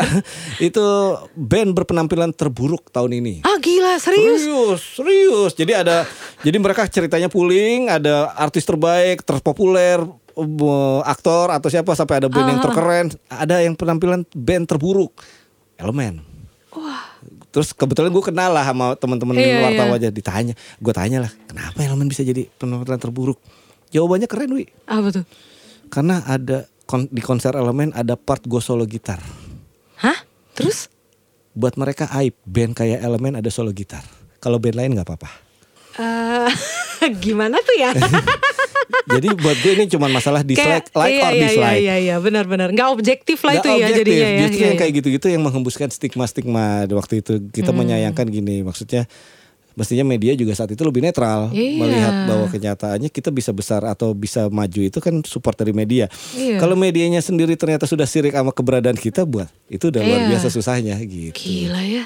Itu band berpenampilan terburuk tahun ini. Ah gila serius. Serius, serius. Jadi ada, jadi mereka ceritanya pooling, ada artis terbaik, terpopuler, aktor atau siapa sampai ada band Ah. yang terkeren, ada yang penampilan band terburuk, elemen. Terus kebetulan gue kenal lah sama teman-teman Iya, wartawan iya. aja ditanya, gue tanya lah, kenapa elemen bisa jadi penampilan terburuk? Jawabannya keren wi, Apa tuh? karena ada kon- di konser elemen ada part gue solo gitar. Hah? Terus? Buat mereka aib band kayak elemen ada solo gitar. Kalau band lain nggak apa-apa. eh gimana tuh ya? Jadi buat gue ini cuma masalah dislike, like iya, or iya, dislike. Iya iya benar-benar. Nggak objektif lah itu ya jadinya ya. Justru Iya, yang iya. kayak gitu-gitu yang menghembuskan stigma-stigma waktu itu. Kita Hmm. menyayangkan gini, maksudnya mestinya media juga saat itu lebih netral Iya. melihat bahwa kenyataannya kita bisa besar atau bisa maju itu kan support dari media. Iya. Kalau medianya sendiri ternyata sudah sirik sama keberadaan kita buat itu udah luar Iya. biasa susahnya gitu. Gila ya.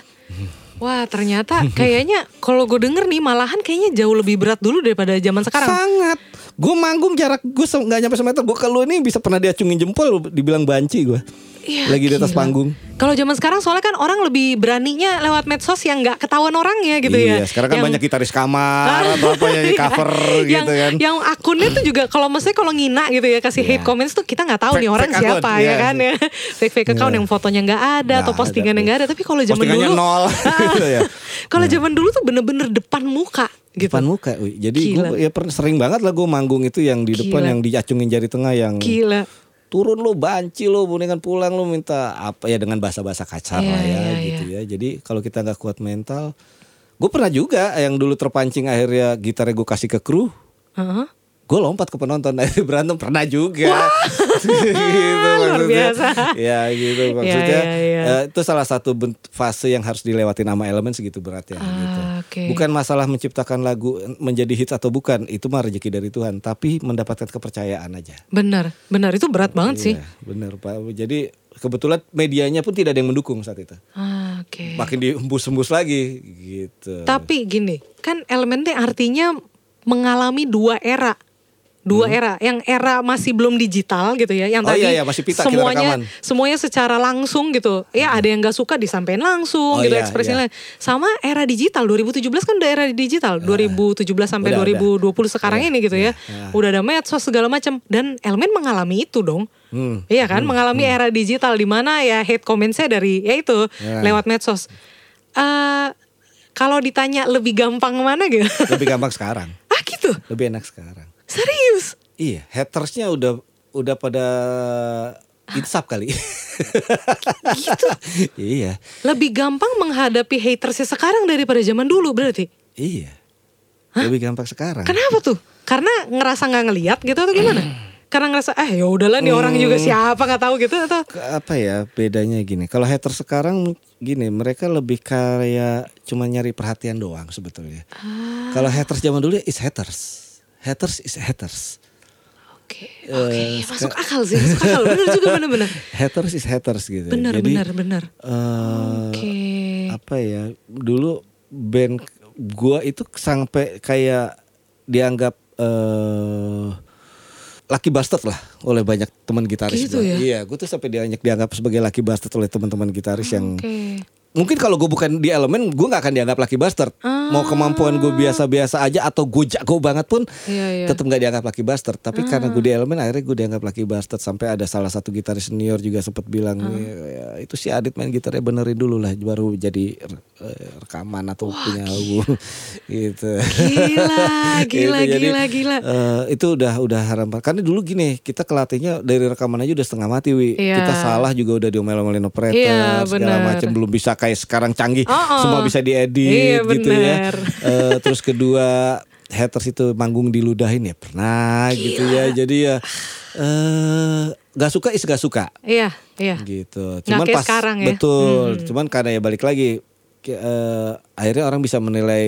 Wah ternyata kayaknya kalau gue denger nih malahan kayaknya jauh lebih berat dulu daripada zaman sekarang. Sangat. Gue manggung jarak gue nggak nyampe semeter. Gue kalau ini bisa pernah diacungin jempol, dibilang banci gue. Iya, Lagi di atas gila. panggung. Kalau zaman sekarang soalnya kan orang lebih beraninya lewat medsos yang nggak ketahuan orangnya gitu ya. iya, sekarang kan Yang- banyak gitaris kamar atau apa ya Iya, cover yang, gitu kan. Yang akunnya tuh juga kalau maksudnya kalau ngina gitu ya kasih hate Iya. comments tuh kita nggak tahu Fake- nih orang fake siapa account, ya iya. kan ya. Fake fake account Iya. yang fotonya nggak ada Nggak atau postingannya ada, nggak ada. Tapi kalau zaman dulu nol gitu ya. Kalau zaman dulu tuh bener-bener depan muka gitu. Depan muka. Jadi gue ya sering banget lah gue manggung itu yang di depan Gila. yang diacungin jari tengah yang Gila. Turun lu banci lu mendingan pulang lu minta apa ya dengan bahasa-bahasa kasar Iya, lah ya iya, gitu ya. Jadi kalau kita nggak kuat mental, gue pernah juga yang dulu terpancing akhirnya gitarnya gue kasih ke kru, Heeh. Gue lompat ke penonton akhirnya berantem pernah juga gitu luar maksudnya biasa. ya gitu maksudnya iya, iya. eh, itu salah satu fase yang harus dilewatin sama elemen segitu beratnya gitu Ah, oke. bukan masalah menciptakan lagu menjadi hits atau bukan itu mah rezeki dari Tuhan tapi mendapatkan kepercayaan aja Benar, benar itu berat banget sih. Iya, benar pak jadi kebetulan medianya pun tidak ada yang mendukung saat itu Ah, Oke. makin dihembus-hembus lagi gitu Tapi gini, kan elemennya artinya mengalami dua era. Dua era, yang era masih belum digital gitu ya, yang Hmm. Oh, tadi iya, iya, masih pita kita semuanya rekaman. semuanya secara langsung gitu. Ya ada yang nggak suka disampaikan langsung Oh, gitu iya, ekspresinya. Sama era digital 2017 kan udah era digital, 2017 sampai Udah, 2020 sekarang Iya, ini gitu ya. iya. Udah ada medsos segala macam dan elemen mengalami itu dong. Hmm. Iya kan, mengalami era digital di mana ya hate comments-nya dari ya itu Ya. lewat medsos. Eh kalau ditanya lebih gampang mana gitu? lebih gampang sekarang ah gitu, lebih enak sekarang serius? Iya, hatersnya udah udah pada insap kali. Gitu. iya, Lebih gampang menghadapi hatersnya sekarang daripada zaman dulu berarti? iya. Lebih gampang sekarang. Kenapa tuh? Karena ngerasa nggak ngeliat gitu atau gimana? Karena ngerasa eh ya udahlah nih orang juga Hmm. siapa nggak tahu gitu atau? Apa ya bedanya gini? Kalau haters sekarang gini, mereka lebih kayak cuma nyari perhatian doang sebetulnya. Ah. Kalau haters zaman dulu is haters. Haters is haters. Oke, oke, Eh, masuk akal sih, masuk akal. Bener juga bener-bener. haters is haters gitu. Bener, Jadi bener, bener. eh, Oke. apa ya? Dulu band gua itu sampai kayak dianggap eh Lucky Bastard lah oleh banyak teman gitaris Gitu gua. ya? Iya, gue tuh sampai dianggap dianggap sebagai Lucky Bastard oleh teman-teman gitaris yang Oke. Mungkin kalau gue bukan di elemen gue nggak akan dianggap lucky bastard mau kemampuan gue biasa-biasa aja atau gue jago banget pun Ah. Iya, iya. tetap nggak dianggap lucky bastard tapi karena gue di elemen akhirnya gue dianggap lucky bastard sampai ada salah satu gitaris senior juga sempat bilang Ah. "Ya, itu si Adit main gitarnya benerin dulu lah baru jadi eh, rekaman atau punya album gitu Gila, gila, Gitu, jadi, gila, gila. eh, itu udah udah haram karena dulu gini kita kelatihnya dari rekaman aja udah setengah mati wi Iya. kita salah juga udah diomel-omelin operator Iya, segala macam belum bisa kayak sekarang canggih Oh, oh. semua bisa diedit Iya, gitu ya bener. Eh, terus kedua haters itu manggung diludahin ya pernah gitu ya jadi ya eh gak suka is gak suka Iya, iya. gitu. Cuman pas sekarang ya. betul, Hmm. cuman karena ya balik lagi eh, akhirnya orang bisa menilai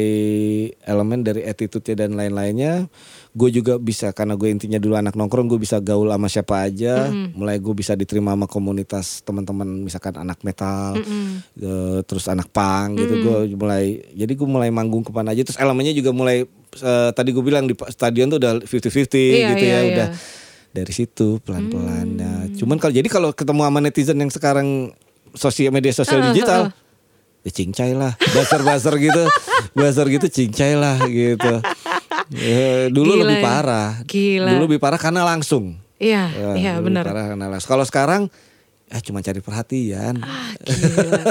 elemen dari attitude-nya dan lain-lainnya. Gue juga bisa karena gue intinya dulu anak nongkrong, gue bisa gaul sama siapa aja. Hmm. Mulai gue bisa diterima sama komunitas teman-teman misalkan anak metal, Hmm. eh, terus anak punk gitu. Gue mulai jadi gue mulai manggung ke mana aja. Terus elemennya juga mulai eh, tadi gue bilang di stadion tuh udah 50-50 Iya, gitu iya, ya, iya. udah dari situ pelan-pelan ya. Cuman kalau jadi kalau ketemu sama netizen yang sekarang sosial media sosial Ah, digital ya cincai lah, bazar-bazar gitu, bazar gitu cincai lah gitu. Ya, dulu Gila lebih ya. parah. Gila. Dulu lebih parah karena langsung. Iya, Ya, iya benar. Parah karena langsung. Kalau sekarang ya cuma cari perhatian. Ah, gila.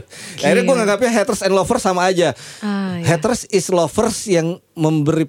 Dah. Akhirnya gue nganggapnya haters and lovers sama aja. Ah, iya. Haters is lovers yang memberi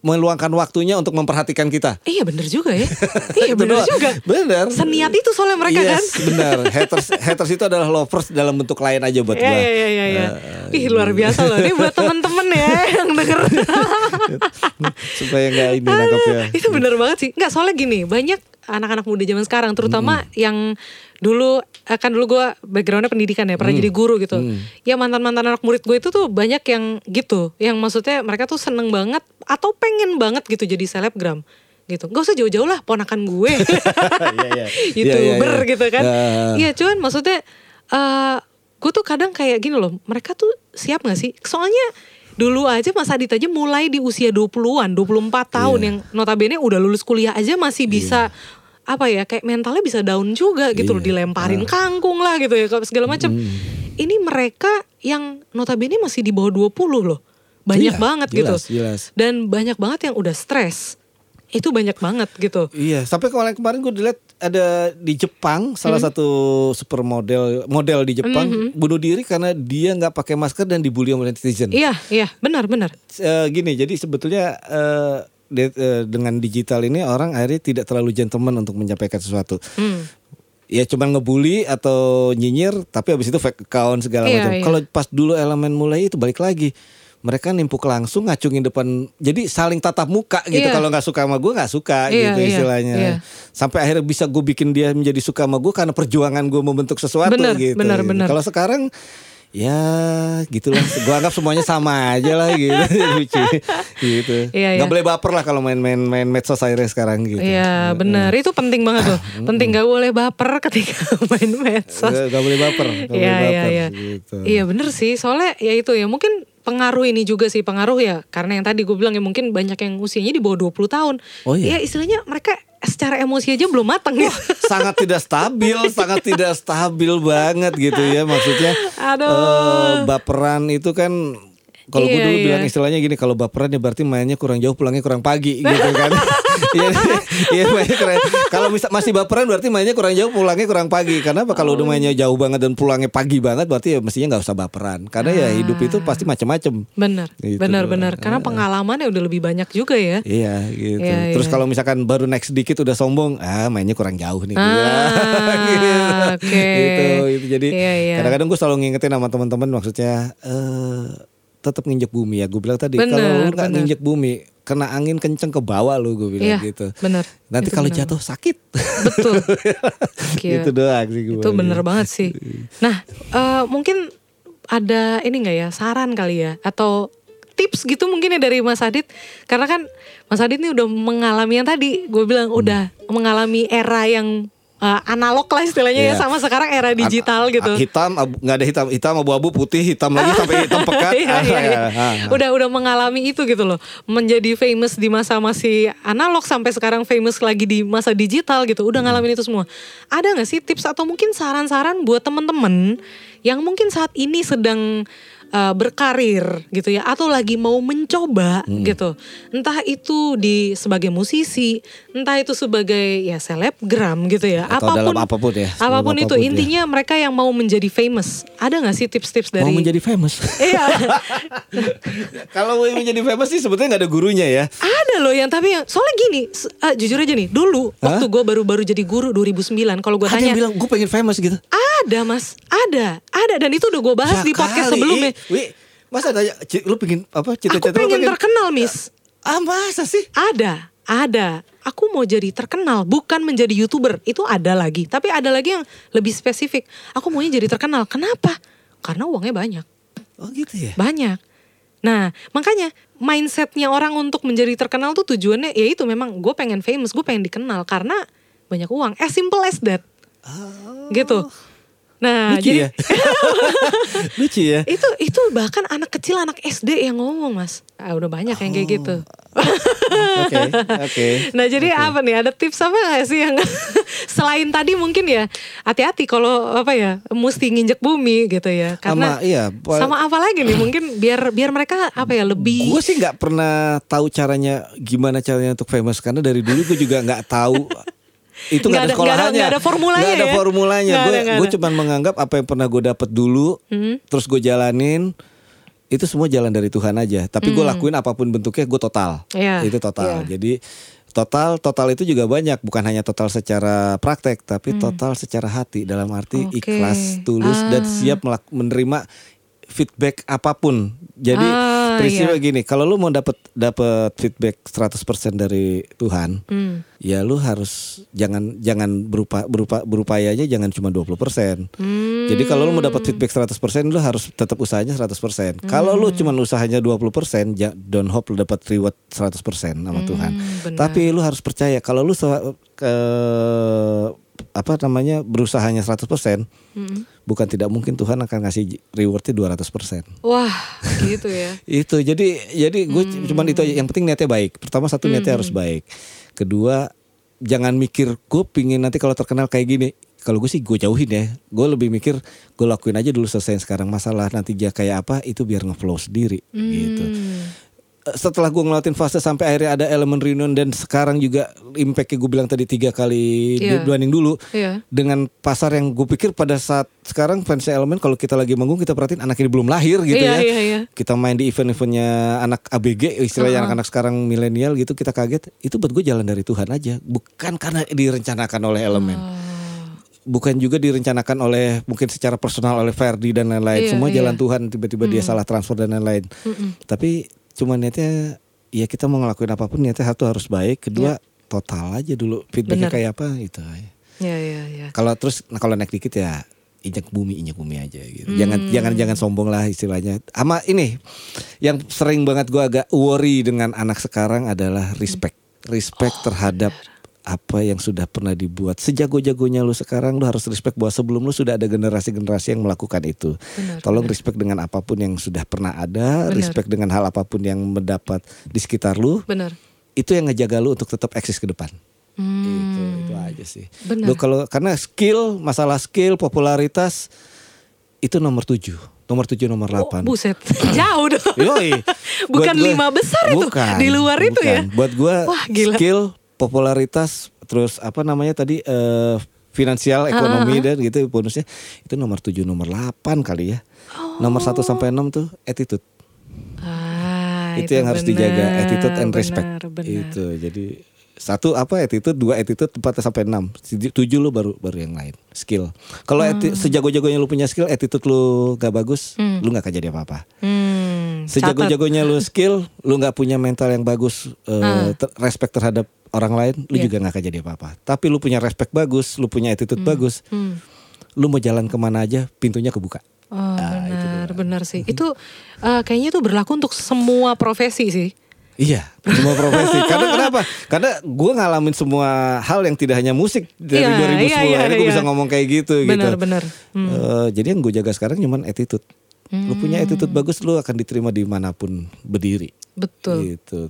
meluangkan waktunya untuk memperhatikan kita. Iya bener juga ya. iya bener juga. Bener. Seniat itu soalnya mereka kan. yes, benar. Haters haters itu adalah lovers dalam bentuk lain aja buat Iya gua. iya iya iya. iya. Eh, Ih luar biasa loh. Ini buat temen-temen ya yang denger. Supaya nggak ini nangkepnya. itu bener banget sih. Enggak soalnya gini, banyak anak-anak muda zaman sekarang terutama yang dulu eh, kan dulu gue backgroundnya pendidikan ya pernah jadi guru gitu ya mantan mantan anak murid gue itu tuh banyak yang gitu yang maksudnya mereka tuh seneng banget atau pengen banget gitu jadi selebgram gitu gak usah jauh-jauh lah ponakan gue Iya, iya. youtuber Iya, iya, iya. gitu kan Ya. iya cuman maksudnya eh gue tuh kadang kayak gini loh mereka tuh siap gak sih soalnya dulu aja Mas Adit aja mulai di usia 20-an 24 tahun Iya. yang notabene udah lulus kuliah aja masih bisa apa ya kayak mentalnya bisa down juga gitu loh Iya. dilemparin kangkung lah gitu ya segala macam Hmm. ini mereka yang notabene masih di bawah 20 loh banyak Iya, banget jelas, gitu jelas. dan banyak banget yang udah stres itu banyak banget gitu Iya, sampai kemarin kemarin gue dilihat ada di Jepang salah Hmm. satu supermodel model di Jepang bunuh diri karena dia nggak pakai masker dan dibully oleh netizen. iya iya benar benar Eh, gini, jadi sebetulnya eh, dengan digital ini orang akhirnya tidak terlalu gentleman untuk menyampaikan sesuatu. Hmm. Ya cuman ngebully atau nyinyir, tapi habis itu fake account segala Iya, macam. iya. Kalau pas dulu elemen mulai itu balik lagi. Mereka nimpuk langsung ngacungin depan, jadi saling tatap muka gitu. Iya. Kalau nggak suka sama gue nggak suka Iya, gitu iya, istilahnya. iya. Sampai akhirnya bisa gue bikin dia menjadi suka sama gue karena perjuangan gue membentuk sesuatu Benar, gitu. benar, gitu. benar. Kalau sekarang ya gitulah. gue anggap semuanya sama aja lah gitu. Lucu gitu. Iya, Nggak iya. boleh baper lah kalau main-main main medsos akhirnya sekarang gitu. Iya benar itu penting banget tuh penting gak boleh baper ketika main medsos Gak, gak boleh baper. Gak Iya boleh iya baper, iya gitu. iya bener sih soalnya ya itu ya mungkin pengaruh ini juga sih pengaruh ya karena yang tadi gue bilang ya mungkin banyak yang usianya di bawah 20 tahun Oh, iya. ya istilahnya mereka secara emosi aja belum matang ya sangat tidak stabil, sangat tidak stabil banget gitu ya maksudnya. Aduh. eh, baperan itu kan kalau gue Iya, dulu iya. bilang istilahnya gini kalau baperan ya berarti mainnya kurang jauh pulangnya kurang pagi gitu kan. Iya iya mainnya kurang. Kalau misal masih baperan berarti mainnya kurang jauh pulangnya kurang pagi. Karena apa kalau udah Oh. mainnya jauh banget dan pulangnya pagi banget berarti ya mestinya nggak usah baperan. Karena ya hidup itu pasti macam-macam. bener Gitu bener doang. bener karena pengalamannya udah lebih banyak juga ya Iya gitu. Iya, Terus iya. kalau misalkan baru naik sedikit udah sombong, ah mainnya kurang jauh nih. Ah, Gitu. oke. Gitu, gitu. Jadi Iya, iya. kadang-kadang gue selalu ngingetin sama teman-teman maksudnya eh tetap nginjek bumi ya. Gue bilang tadi kalau lu nggak nginjek bumi, kena angin kenceng ke bawah lu gue bilang Iya, gitu. bener. Nanti Itu kalau jatuh sakit. betul. Gitu doang sih gue. Itu bener banget sih. Nah, eh, mungkin ada ini nggak ya saran kali ya atau tips gitu mungkin ya dari Mas Adit karena kan Mas Adit nih udah mengalami yang tadi gue bilang udah mengalami era yang uh, analog lah istilahnya ya Iya. sama sekarang era digital A- gitu. Hitam, nggak ada hitam, hitam abu-abu putih, hitam lagi sampai hitam pekat. Iya, iya, iya. Ah, ah, ah. Udah udah mengalami itu gitu loh. Menjadi famous di masa masih analog sampai sekarang famous lagi di masa digital gitu. Udah ngalamin itu semua. Ada nggak sih tips atau mungkin saran-saran buat temen-temen yang mungkin saat ini sedang uh, berkarir gitu ya atau lagi mau mencoba Hmm. gitu. Entah itu di sebagai musisi, entah itu sebagai ya selebgram gitu ya. Atau dalam apa pun ya, dalam Apa pun itu apa pun ya. intinya mereka yang mau menjadi famous. Ada nggak sih tips-tips dari Mau menjadi famous. Iya. Kalau mau menjadi famous sih sebetulnya nggak ada gurunya ya. Ada loh yang tapi yang soalnya gini, ah, jujur aja nih, dulu waktu gue baru-baru jadi guru 2009, kalau gue Ada tanya, yang bilang gue pengen famous gitu. ada mas, ada, ada dan itu udah gue bahas Ya di podcast kali. sebelumnya. Wi, masa tanya, "Ci, lu pengen apa? Aku Cita-cita lu pengen terkenal, Miss. Ah masa sih? Ada, ada. Aku mau jadi terkenal, bukan menjadi youtuber. Itu ada lagi. Tapi ada lagi yang lebih spesifik. Aku maunya jadi terkenal. Kenapa? Karena uangnya banyak. Oh gitu ya. Banyak. Nah, makanya mindsetnya orang untuk menjadi terkenal tuh tujuannya ya itu memang gue pengen famous, gue pengen dikenal karena banyak uang. As simple as that. Gitu. Nah, Lucu jadi ya. Lucu ya. itu itu bahkan anak kecil anak SD yang ngomong mas. Ah, udah banyak yang kayak gitu. Oke, oke. Nah jadi apa nih ada tips apa gak sih yang selain tadi mungkin ya hati-hati kalau apa ya mesti nginjek bumi gitu ya karena Sama, iya, sama apa lagi nih mungkin biar biar mereka apa ya lebih Gue sih nggak pernah tahu caranya gimana caranya untuk famous karena dari dulu gue juga nggak tahu itu Nggak nggak ada ada- sekolahannya, nggak ada formulanya Nggak ada ya? formulanya. Gue gue cuma menganggap apa yang pernah gue dapet dulu, terus gue jalanin itu semua jalan dari Tuhan aja. Tapi gue lakuin apa pun bentuknya gue total. Hmm. Iya, Itu total. iya. Jadi total total itu juga banyak bukan hanya total secara praktek tapi total secara hati dalam arti Hmm. Oke. ikhlas tulus dan Ah. siap melak- menerima feedback apa pun jadi Ah, prinsipnya iya. gini kalau lu mau dapat dapat feedback 100% dari Tuhan Hmm. ya lu harus jangan jangan berupa berupa berupayanya jangan cuma 20%. Hmm. Jadi kalau lu mau dapat feedback 100% lu harus tetap usahanya 100%. Kalau Hmm. lu cuma usahanya 20%, ja- don't hope lu dapat reward 100% sama Tuhan. Hmm, benar. Tapi lu harus percaya kalau lu ke apa namanya berusahanya 100%, Hmm. bukan tidak mungkin Tuhan akan ngasih rewardnya 200%. wah gitu ya. Itu jadi jadi gue cuman itu aja. Yang penting niatnya baik. Pertama satu niatnya harus baik. Kedua jangan mikir gue pingin nanti kalau terkenal kayak gini. Kalau gue sih gue jauhin ya. Gue lebih mikir gue lakuin aja dulu selesai sekarang. Masalah nanti dia kayak apa itu biar ngeflow sendiri. Gitu. Eh, setelah gue ngelawatin fase sampai akhirnya ada elemen reunion dan sekarang juga impactnya gue bilang tadi tiga kali Iya. dibanding dulu Iya. dengan pasar yang gue pikir pada saat sekarang fans elemen kalau kita lagi manggung kita perhatiin anak ini belum lahir gitu Iya, ya iya, iya. kita main di event-eventnya anak ABG istilahnya anak-anak sekarang milenial gitu kita kaget itu buat gue jalan dari Tuhan aja bukan karena direncanakan oleh elemen Oh. bukan juga direncanakan oleh mungkin secara personal oleh Ferdi dan Iya, lain-lain semua iya. jalan Tuhan tiba-tiba dia salah transfer dan lain-lain tapi cuma niatnya ya kita mau ngelakuin apa pun niatnya satu harus baik kedua total aja dulu feedbacknya Bener. kayak apa gitu ya ya ya kalau terus nah kalau naik dikit ya injak bumi injak bumi aja gitu. Jangan jangan jangan sombong lah istilahnya. Ama ini yang sering banget gua agak worry dengan anak sekarang adalah respect. Respect terhadap apa yang sudah pernah dibuat. Sejago-jagonya lu sekarang lu harus respect bahwa sebelum lu sudah ada generasi-generasi yang melakukan itu. Benar, Tolong respect dengan apa pun yang sudah pernah ada, Benar. respect dengan hal apa pun yang mendapat di sekitar lu. benar Itu yang ngejaga lu untuk tetap eksis ke depan. Hmm. Gitu, itu aja sih. Benar. Lu kalau karena skill, masalah skill, popularitas itu nomor tujuh, nomor tujuh, nomor Oh, delapan. buset jauh dong Yoi. bukan gua- lima besar itu Bukan, di luar itu ya bukan. Buat gua Wah, gila. skill, popularitas, terus apa namanya tadi eh finansial, Ah, ekonomi dan gitu bonusnya itu nomor tujuh, nomor delapan kali ya. Nomor satu sampai enam tuh attitude. Ah, itu, yang harus dijaga attitude and respect. benar. itu jadi satu apa attitude dua attitude empat sampai enam. Tujuh lu baru baru yang lain skill. Kalau Hmm. sejago-jagonya lu punya skill attitude lu gak bagus lu nggak akan jadi apa-apa. Hmm, sejago-jagonya lu skill lu nggak punya mental yang bagus eh, ter- respect terhadap orang lain lu Ah. Iya. juga nggak akan jadi apa-apa tapi lu punya respect bagus lu punya attitude bagus Hmm. lu mau jalan ke mana aja pintunya kebuka Oh, benar, benar sih. Itu eh, kayaknya itu berlaku untuk semua profesi sih. Iya, semua profesi. Karena kenapa? Karena gue ngalamin semua hal yang tidak hanya musik dari Iya, 2010. iya, iya, Akhirnya gue iya. bisa ngomong kayak gitu. Benar, gitu. benar. Hmm. Eh, jadi yang gue jaga sekarang cuman attitude. Lu punya attitude bagus, lu akan diterima di mana pun berdiri. Betul. Gitu.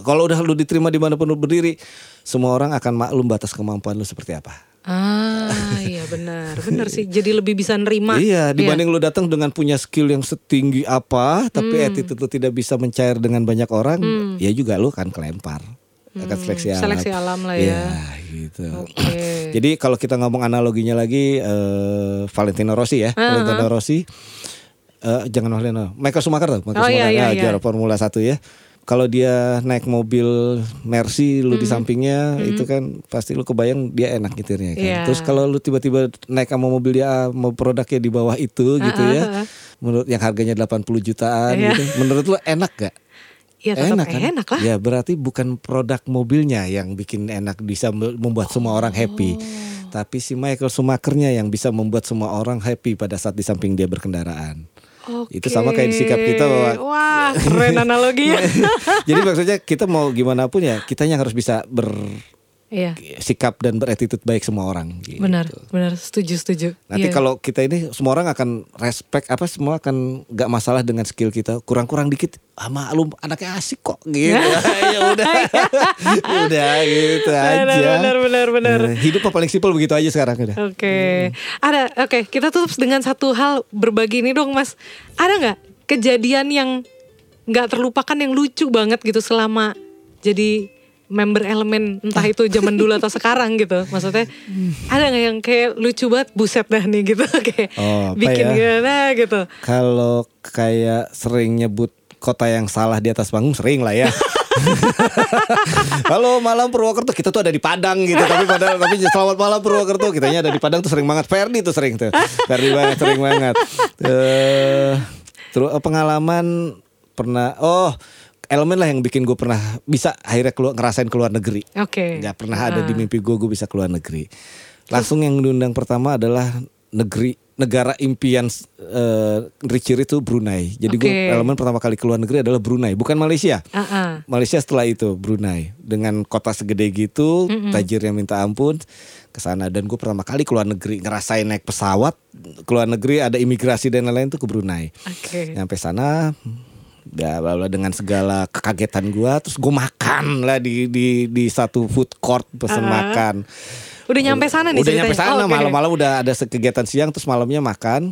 Kalau udah lu diterima di mana pun lu berdiri, semua orang akan maklum batas kemampuan lu seperti apa. Ah, iya benar. Benar sih. Jadi lebih bisa nerima. Iya, dibanding lu datang dengan punya skill yang setinggi apa, tapi Hmm. attitude lu tidak bisa mencair dengan banyak orang, ya juga lu kan kelempar. Akan seleksi alam. Hmm, seleksi alam lah ya. gitu. Oke. Jadi kalau kita ngomong analoginya lagi eh, Valentino Rossi ya, Ah, Valentino Rossi eh, jangan Valentino, Michael Schumacher tuh, Michael Oh, iya, Schumacher iya, ya, iya. juara Formula 1 ya. Kalau dia naik mobil Mercy lu Hmm. di sampingnya itu kan pasti lu kebayang dia enak nyetirnya kan. Iya. Terus kalau lu tiba-tiba naik sama mobil dia mau produknya di bawah itu gitu Ah, ya. ah, ah. Menurut yang harganya 80 jutaan Iya. gitu. Menurut lu enak gak? Iya tetap enak, enak, lah. Ya berarti bukan produk mobilnya yang bikin enak bisa me- membuat semua orang happy. Oh. Tapi si Michael Schumachernya yang bisa membuat semua orang happy pada saat di samping dia berkendaraan. Oke. Itu sama kayak di sikap kita bahwa Wah, keren analoginya. Jadi maksudnya kita mau gimana pun ya kitanya harus bisa Iya. bersikap dan berattitude baik semua orang. gitu. Benar, benar. Setuju, setuju. Nanti Iya. kalau kita ini semua orang akan respect apa semua akan gak masalah dengan skill kita kurang-kurang dikit ah maklum anaknya asik kok gitu ya udah udah gitu aja Benar, benar, benar, benar. Eh, hidup paling simpel begitu aja sekarang udah Oke, ada. Oke, kita tutup dengan satu hal berbagi ini dong, Mas. Ada nggak kejadian yang nggak terlupakan yang lucu banget gitu selama jadi member elemen entah itu zaman dulu atau sekarang gitu. Maksudnya ada nggak yang kayak lucu banget, buset dah nih gitu, kayak Oh, apa bikin ya? gimana gitu. kalau kayak sering nyebut kota yang salah di atas panggung sering lah ya. Halo malam Purwokerto. Kita tuh ada di Padang gitu tapi padahal tapi selamat malam Purwokerto. Kitanya ada di Padang tuh sering banget. Ferdi tuh sering tuh. Ferdi banget sering banget. Eh terus eh, pengalaman pernah oh elemen lah yang bikin gue pernah bisa akhirnya keluar ngerasain keluar negeri Oke. nggak pernah ada Ah. di mimpi gue gue bisa keluar negeri langsung yang diundang pertama adalah negeri negara impian eh Richie itu Brunei jadi gue Oke. elemen pertama kali keluar negeri adalah Brunei bukan Malaysia Ah, ah. Malaysia setelah itu Brunei dengan kota segede gitu tajirnya minta ampun ke sana dan gue pertama kali keluar negeri ngerasain naik pesawat keluar negeri ada imigrasi dan lain-lain tuh ke Brunei Oke. nyampe sana ya bla bla dengan segala kekagetan gua terus gue makan lah di di di satu food court pesen Ah. makan Udah nyampe sana nih udah nyampe sana Oh, oke. malam-malam udah ada kegiatan siang terus malamnya makan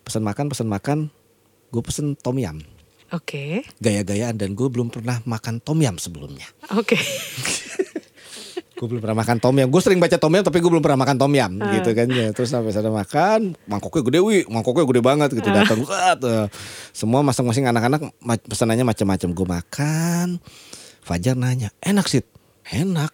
pesen makan pesen makan gue pesen tom yam Oke. gaya-gayaan dan gue belum pernah makan tom yam sebelumnya Oke. gue belum pernah makan tom yam gue sering baca tom yam tapi gue belum pernah makan tom yam Ah. gitu kan ya terus sampai sana makan mangkoknya gede wi mangkoknya gede banget gitu Ah. datang Wah, tuh. semua masing-masing anak-anak pesanannya macam-macam gue makan Fajar nanya enak sih enak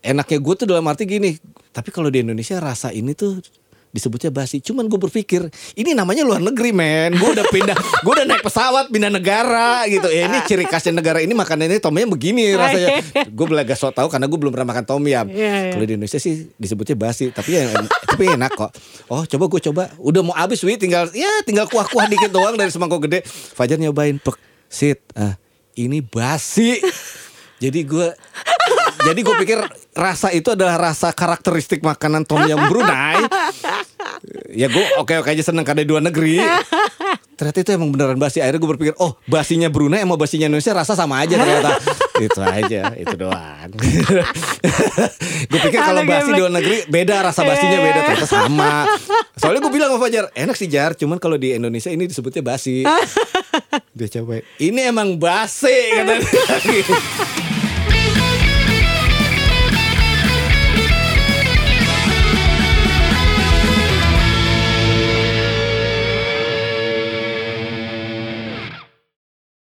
enaknya gue tuh dalam arti gini tapi kalau di Indonesia rasa ini tuh disebutnya basi. Cuman gue berpikir ini namanya luar negeri men. Gue udah pindah, gue udah naik pesawat pindah negara gitu. Ya ini ciri khasnya negara ini makanannya tom yam begini rasanya. Gue belaga so tau karena gue belum pernah makan tom yam. Iya, iya. Kalau di Indonesia sih disebutnya basi, tapi ya tapi enak kok. Oh coba gue coba, udah mau habis wi, tinggal ya tinggal kuah-kuah dikit doang dari semangkok gede. Fajar nyobain, pek, sit, ah ini basi. Jadi gue jadi gue pikir rasa itu adalah rasa karakteristik makanan tom yam Brunei. Ya gue oke oke aja seneng karena di dua negeri. Ternyata itu emang beneran basi. Akhirnya gue berpikir, oh basinya Brunei sama basinya Indonesia rasa sama aja ternyata. itu aja, itu doang. gue pikir kalau basi luar negeri beda rasa basinya beda ternyata sama. Soalnya gue bilang sama Fajar, enak sih Jar, cuman kalau di Indonesia ini disebutnya basi. Dia coba, ini emang basi katanya.